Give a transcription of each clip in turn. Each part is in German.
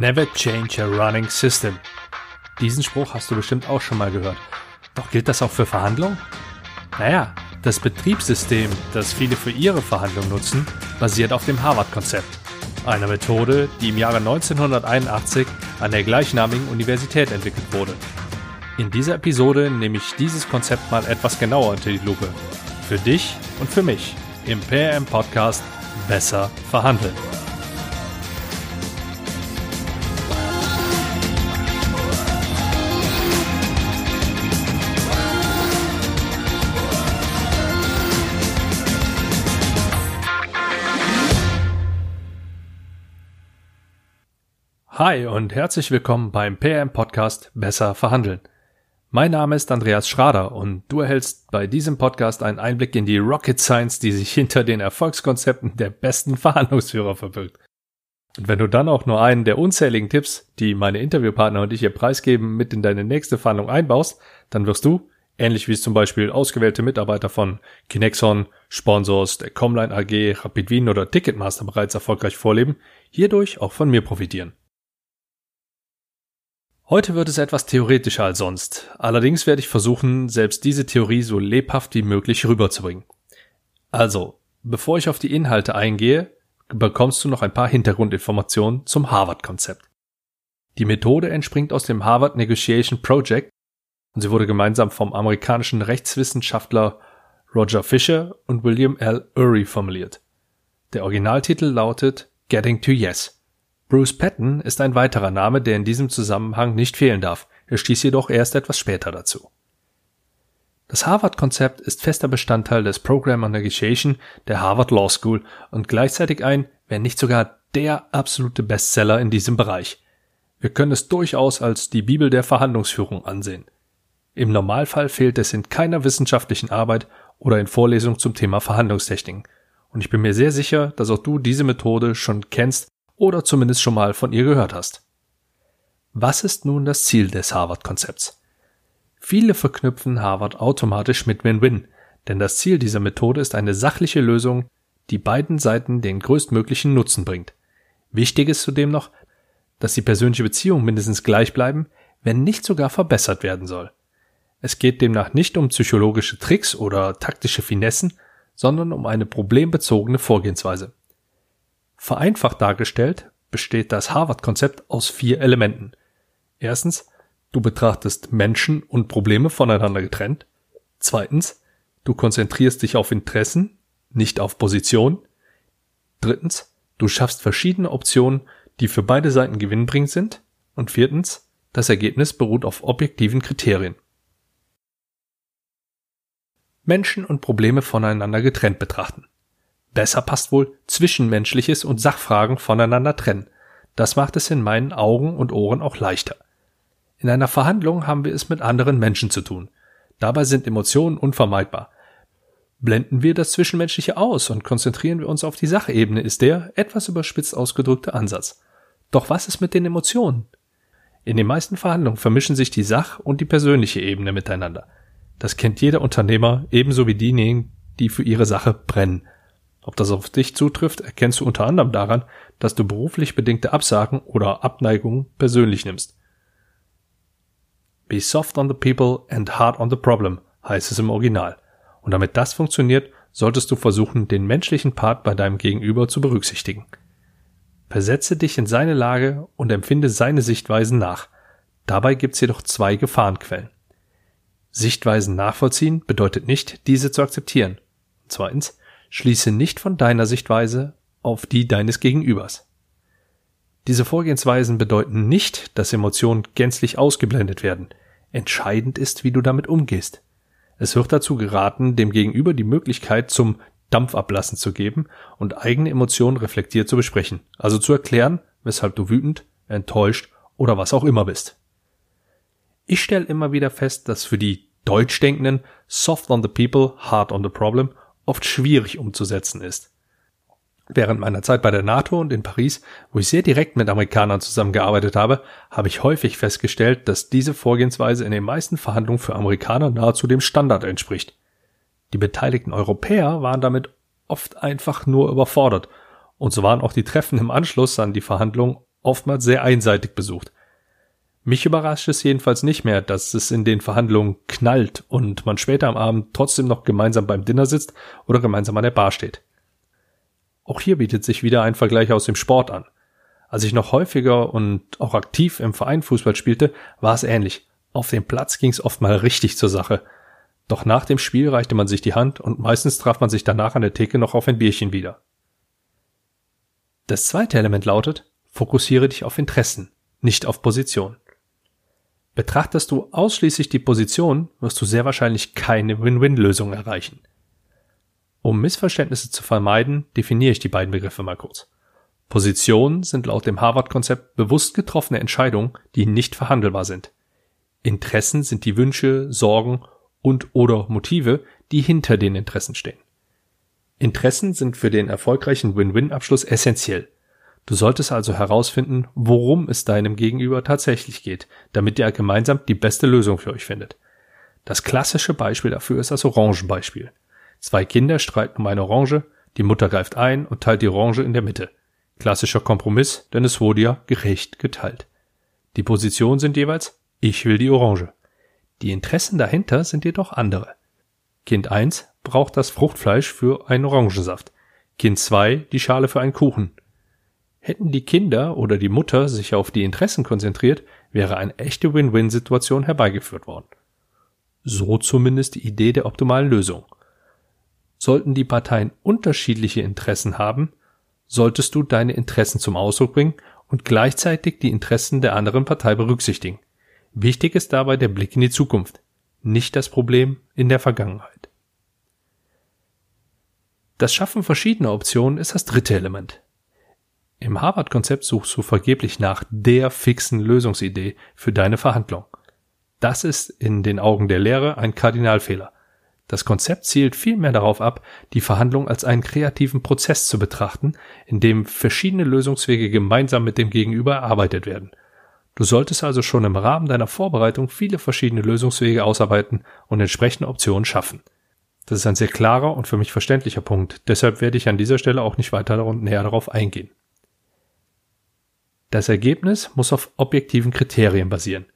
Never change a running system. Diesen Spruch hast du bestimmt auch schon mal gehört. Doch gilt das auch für Verhandlungen? Naja, das Betriebssystem, das viele für ihre Verhandlungen nutzen, basiert auf dem Harvard-Konzept. Einer Methode, die im Jahre 1981 an der gleichnamigen Universität entwickelt wurde. In dieser Episode nehme ich dieses Konzept mal etwas genauer unter die Lupe. Für dich und für mich im PRM Podcast Besser verhandeln. Hi und herzlich willkommen beim PM Podcast Besser verhandeln. Mein Name ist Andreas Schrader und du erhältst bei diesem Podcast einen Einblick in die Rocket Science, die sich hinter den Erfolgskonzepten der besten Verhandlungsführer verbirgt. Und wenn du dann auch nur einen der unzähligen Tipps, die meine Interviewpartner und ich hier preisgeben, mit in deine nächste Verhandlung einbaust, dann wirst du, ähnlich wie es zum Beispiel ausgewählte Mitarbeiter von Kinexon, Sponsors der Comline AG, Rapid Wien oder Ticketmaster bereits erfolgreich vorleben, hierdurch auch von mir profitieren. Heute wird es etwas theoretischer als sonst. Allerdings werde ich versuchen, selbst diese Theorie so lebhaft wie möglich rüberzubringen. Also, bevor ich auf die Inhalte eingehe, bekommst du noch ein paar Hintergrundinformationen zum Harvard-Konzept. Die Methode entspringt aus dem Harvard Negotiation Project und sie wurde gemeinsam vom amerikanischen Rechtswissenschaftler Roger Fisher und William L. Ury formuliert. Der Originaltitel lautet Getting to Yes. Bruce Patton ist ein weiterer Name, der in diesem Zusammenhang nicht fehlen darf. Er stieß jedoch erst etwas später dazu. Das Harvard-Konzept ist fester Bestandteil des Program on Negotiation der Harvard Law School und gleichzeitig ein, wenn nicht sogar der absolute Bestseller in diesem Bereich. Wir können es durchaus als die Bibel der Verhandlungsführung ansehen. Im Normalfall fehlt es in keiner wissenschaftlichen Arbeit oder in Vorlesungen zum Thema Verhandlungstechniken. Und ich bin mir sehr sicher, dass auch du diese Methode schon kennst oder zumindest schon mal von ihr gehört hast. Was ist nun das Ziel des Harvard-Konzepts? Viele verknüpfen Harvard automatisch mit Win-Win, denn das Ziel dieser Methode ist eine sachliche Lösung, die beiden Seiten den größtmöglichen Nutzen bringt. Wichtig ist zudem noch, dass die persönliche Beziehung mindestens gleich bleiben, wenn nicht sogar verbessert werden soll. Es geht demnach nicht um psychologische Tricks oder taktische Finessen, sondern um eine problembezogene Vorgehensweise. Vereinfacht dargestellt besteht das Harvard-Konzept aus vier Elementen. Erstens, du betrachtest Menschen und Probleme voneinander getrennt. Zweitens, du konzentrierst dich auf Interessen, nicht auf Position. Drittens, du schaffst verschiedene Optionen, die für beide Seiten gewinnbringend sind. Und viertens, das Ergebnis beruht auf objektiven Kriterien. Menschen und Probleme voneinander getrennt betrachten. Besser passt wohl Zwischenmenschliches und Sachfragen voneinander trennen. Das macht es in meinen Augen und Ohren auch leichter. In einer Verhandlung haben wir es mit anderen Menschen zu tun. Dabei sind Emotionen unvermeidbar. Blenden wir das Zwischenmenschliche aus und konzentrieren wir uns auf die Sachebene, ist der, etwas überspitzt ausgedrückte Ansatz. Doch was ist mit den Emotionen? In den meisten Verhandlungen vermischen sich die Sach- und die persönliche Ebene miteinander. Das kennt jeder Unternehmer, ebenso wie diejenigen, die für ihre Sache brennen. Ob das auf dich zutrifft, erkennst du unter anderem daran, dass du beruflich bedingte Absagen oder Abneigungen persönlich nimmst. Be soft on the people and hard on the problem, heißt es im Original. Und damit das funktioniert, solltest du versuchen, den menschlichen Part bei deinem Gegenüber zu berücksichtigen. Versetze dich in seine Lage und empfinde seine Sichtweisen nach. Dabei gibt's jedoch zwei Gefahrenquellen. Sichtweisen nachvollziehen bedeutet nicht, diese zu akzeptieren. Zweitens, Schließe nicht von deiner Sichtweise auf die deines Gegenübers. Diese Vorgehensweisen bedeuten nicht, dass Emotionen gänzlich ausgeblendet werden. Entscheidend ist, wie du damit umgehst. Es wird dazu geraten, dem Gegenüber die Möglichkeit zum Dampfablassen zu geben und eigene Emotionen reflektiert zu besprechen, also zu erklären, weshalb du wütend, enttäuscht oder was auch immer bist. Ich stelle immer wieder fest, dass für die Deutschdenkenden soft on the people, hard on the problem oft schwierig umzusetzen ist. Während meiner Zeit bei der NATO und in Paris, wo ich sehr direkt mit Amerikanern zusammengearbeitet habe, habe ich häufig festgestellt, dass diese Vorgehensweise in den meisten Verhandlungen für Amerikaner nahezu dem Standard entspricht. Die beteiligten Europäer waren damit oft einfach nur überfordert, und so waren auch die Treffen im Anschluss an die Verhandlungen oftmals sehr einseitig besucht. Mich überrascht es jedenfalls nicht mehr, dass es in den Verhandlungen knallt und man später am Abend trotzdem noch gemeinsam beim Dinner sitzt oder gemeinsam an der Bar steht. Auch hier bietet sich wieder ein Vergleich aus dem Sport an. Als ich noch häufiger und auch aktiv im Verein Fußball spielte, war es ähnlich. Auf dem Platz ging es oft mal richtig zur Sache. Doch nach dem Spiel reichte man sich die Hand und meistens traf man sich danach an der Theke noch auf ein Bierchen wieder. Das zweite Element lautet, fokussiere dich auf Interessen, nicht auf Position. Betrachtest du ausschließlich die Position, wirst du sehr wahrscheinlich keine Win-Win-Lösung erreichen. Um Missverständnisse zu vermeiden, definiere ich die beiden Begriffe mal kurz. Positionen sind laut dem Harvard-Konzept bewusst getroffene Entscheidungen, die nicht verhandelbar sind. Interessen sind die Wünsche, Sorgen und oder Motive, die hinter den Interessen stehen. Interessen sind für den erfolgreichen Win-Win-Abschluss essentiell. Du solltest also herausfinden, worum es deinem Gegenüber tatsächlich geht, damit ihr gemeinsam die beste Lösung für euch findet. Das klassische Beispiel dafür ist das Orangenbeispiel. Zwei Kinder streiten um eine Orange, die Mutter greift ein und teilt die Orange in der Mitte. Klassischer Kompromiss, denn es wurde ja gerecht geteilt. Die Positionen sind jeweils, ich will die Orange. Die Interessen dahinter sind jedoch andere. Kind 1 braucht das Fruchtfleisch für einen Orangensaft. Kind 2 die Schale für einen Kuchen. Hätten die Kinder oder die Mutter sich auf die Interessen konzentriert, wäre eine echte Win-Win-Situation herbeigeführt worden. So zumindest die Idee der optimalen Lösung. Sollten die Parteien unterschiedliche Interessen haben, solltest du deine Interessen zum Ausdruck bringen und gleichzeitig die Interessen der anderen Partei berücksichtigen. Wichtig ist dabei der Blick in die Zukunft, nicht das Problem in der Vergangenheit. Das Schaffen verschiedener Optionen ist das dritte Element. Im Harvard-Konzept suchst du vergeblich nach der fixen Lösungsidee für deine Verhandlung. Das ist in den Augen der Lehre ein Kardinalfehler. Das Konzept zielt vielmehr darauf ab, die Verhandlung als einen kreativen Prozess zu betrachten, in dem verschiedene Lösungswege gemeinsam mit dem Gegenüber erarbeitet werden. Du solltest also schon im Rahmen deiner Vorbereitung viele verschiedene Lösungswege ausarbeiten und entsprechende Optionen schaffen. Das ist ein sehr klarer und für mich verständlicher Punkt, deshalb werde ich an dieser Stelle auch nicht weiter und näher darauf eingehen. Das Ergebnis muss auf objektiven Kriterien basieren.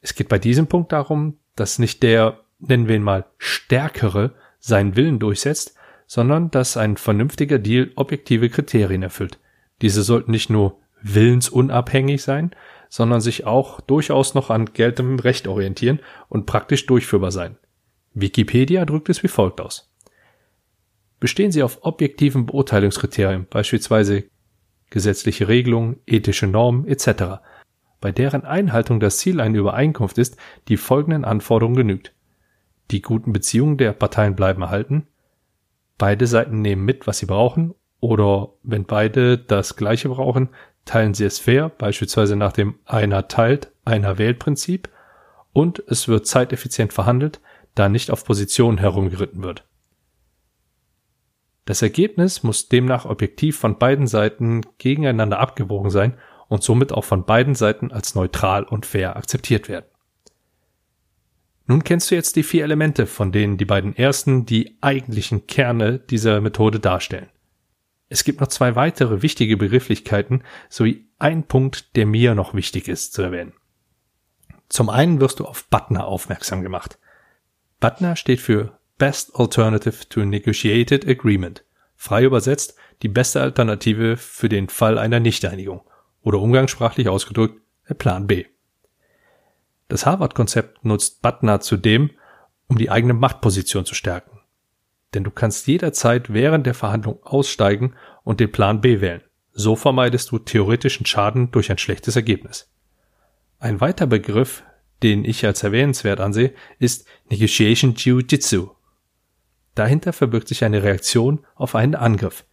Es geht bei diesem Punkt darum, dass nicht der, nennen wir ihn mal, Stärkere seinen Willen durchsetzt, sondern dass ein vernünftiger Deal objektive Kriterien erfüllt. Diese sollten nicht nur willensunabhängig sein, sondern sich auch durchaus noch an geltendem Recht orientieren und praktisch durchführbar sein. Wikipedia drückt es wie folgt aus. Bestehen sie auf objektiven Beurteilungskriterien, beispielsweise gesetzliche Regelungen, ethische Normen etc., bei deren Einhaltung das Ziel eine Übereinkunft ist, die folgenden Anforderungen genügt. Die guten Beziehungen der Parteien bleiben erhalten, beide Seiten nehmen mit, was sie brauchen, oder wenn beide das gleiche brauchen, teilen sie es fair, beispielsweise nach dem einer teilt, einer wählt Prinzip, und es wird zeiteffizient verhandelt, da nicht auf Positionen herumgeritten wird. Das Ergebnis muss demnach objektiv von beiden Seiten gegeneinander abgewogen sein und somit auch von beiden Seiten als neutral und fair akzeptiert werden. Nun kennst du jetzt die vier Elemente, von denen die beiden ersten die eigentlichen Kerne dieser Methode darstellen. Es gibt noch zwei weitere wichtige Begrifflichkeiten sowie ein Punkt, der mir noch wichtig ist zu erwähnen. Zum einen wirst du auf Butner aufmerksam gemacht. Butner steht für Best Alternative to Negotiated Agreement. Frei übersetzt, die beste Alternative für den Fall einer Nichteinigung oder umgangssprachlich ausgedrückt, der Plan B. Das Harvard-Konzept nutzt Butner zudem, um die eigene Machtposition zu stärken. Denn du kannst jederzeit während der Verhandlung aussteigen und den Plan B wählen. So vermeidest du theoretischen Schaden durch ein schlechtes Ergebnis. Ein weiter Begriff, den ich als erwähnenswert ansehe, ist Negotiation Jiu-Jitsu Dahinter verbirgt sich eine Reaktion auf einen Angriff.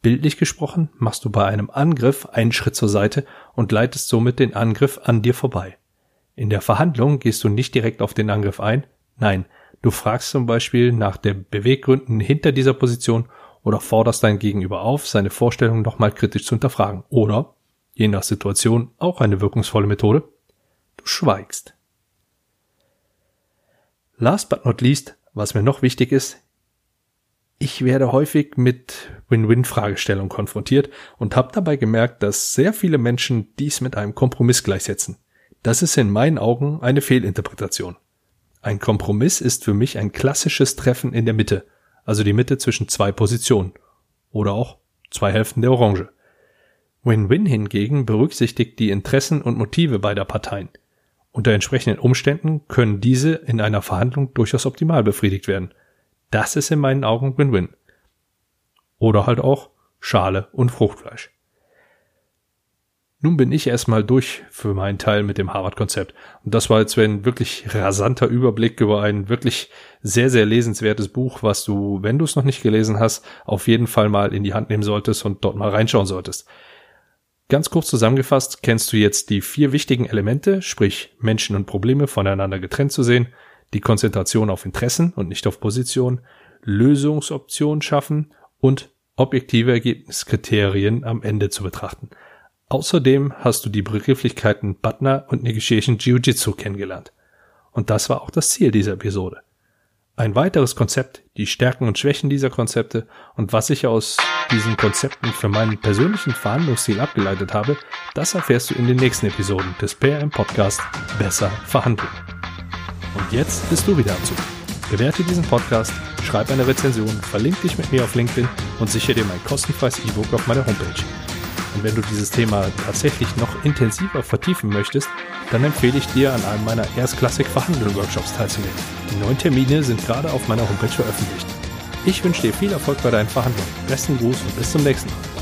Bildlich gesprochen machst du bei einem Angriff einen Schritt zur Seite und leitest somit den Angriff an dir vorbei. In der Verhandlung gehst du nicht direkt auf den Angriff ein, nein, du fragst zum Beispiel nach den Beweggründen hinter dieser Position oder forderst dein Gegenüber auf, seine Vorstellung nochmal kritisch zu hinterfragen. Oder, je nach Situation, auch eine wirkungsvolle Methode, du schweigst. Last but not least, was mir noch wichtig ist, Ich werde häufig mit Win-Win-Fragestellungen konfrontiert und habe dabei gemerkt, dass sehr viele Menschen dies mit einem Kompromiss gleichsetzen. Das ist in meinen Augen eine Fehlinterpretation. Ein Kompromiss ist für mich ein klassisches Treffen in der Mitte, also die Mitte zwischen zwei Positionen oder auch zwei Hälften der Orange. Win-Win hingegen berücksichtigt die Interessen und Motive beider Parteien. Unter entsprechenden Umständen können diese in einer Verhandlung durchaus optimal befriedigt werden. Das ist in meinen Augen Win-Win. Oder halt auch Schale und Fruchtfleisch. Nun bin ich erstmal durch für meinen Teil mit dem Harvard-Konzept. Und das war jetzt ein wirklich rasanter Überblick über ein wirklich sehr, sehr lesenswertes Buch, was du, wenn du es noch nicht gelesen hast, auf jeden Fall mal in die Hand nehmen solltest und dort mal reinschauen solltest. Ganz kurz zusammengefasst kennst du jetzt die vier wichtigen Elemente, sprich Menschen und Probleme voneinander getrennt zu sehen, die Konzentration auf Interessen und nicht auf Position, Lösungsoptionen schaffen und objektive Ergebniskriterien am Ende zu betrachten. Außerdem hast du die Begrifflichkeiten Butner und Negashation Jiu-Jitsu kennengelernt. Und das war auch das Ziel dieser Episode. Ein weiteres Konzept, die Stärken und Schwächen dieser Konzepte und was ich aus diesen Konzepten für meinen persönlichen Verhandlungsstil abgeleitet habe, das erfährst du in den nächsten Episoden des PRM Podcast Besser verhandeln. Und jetzt bist du wieder am Zug. Bewerte diesen Podcast, schreib eine Rezension, verlink dich mit mir auf LinkedIn und sichere dir mein kostenfreies E-Book auf meiner Homepage. Und wenn du dieses Thema tatsächlich noch intensiver vertiefen möchtest, dann empfehle ich dir, an einem meiner erstklassig verhandeln Workshops teilzunehmen. Die neuen Termine sind gerade auf meiner Homepage veröffentlicht. Ich wünsche dir viel Erfolg bei deinen Verhandlungen. Besten Gruß und bis zum nächsten Mal.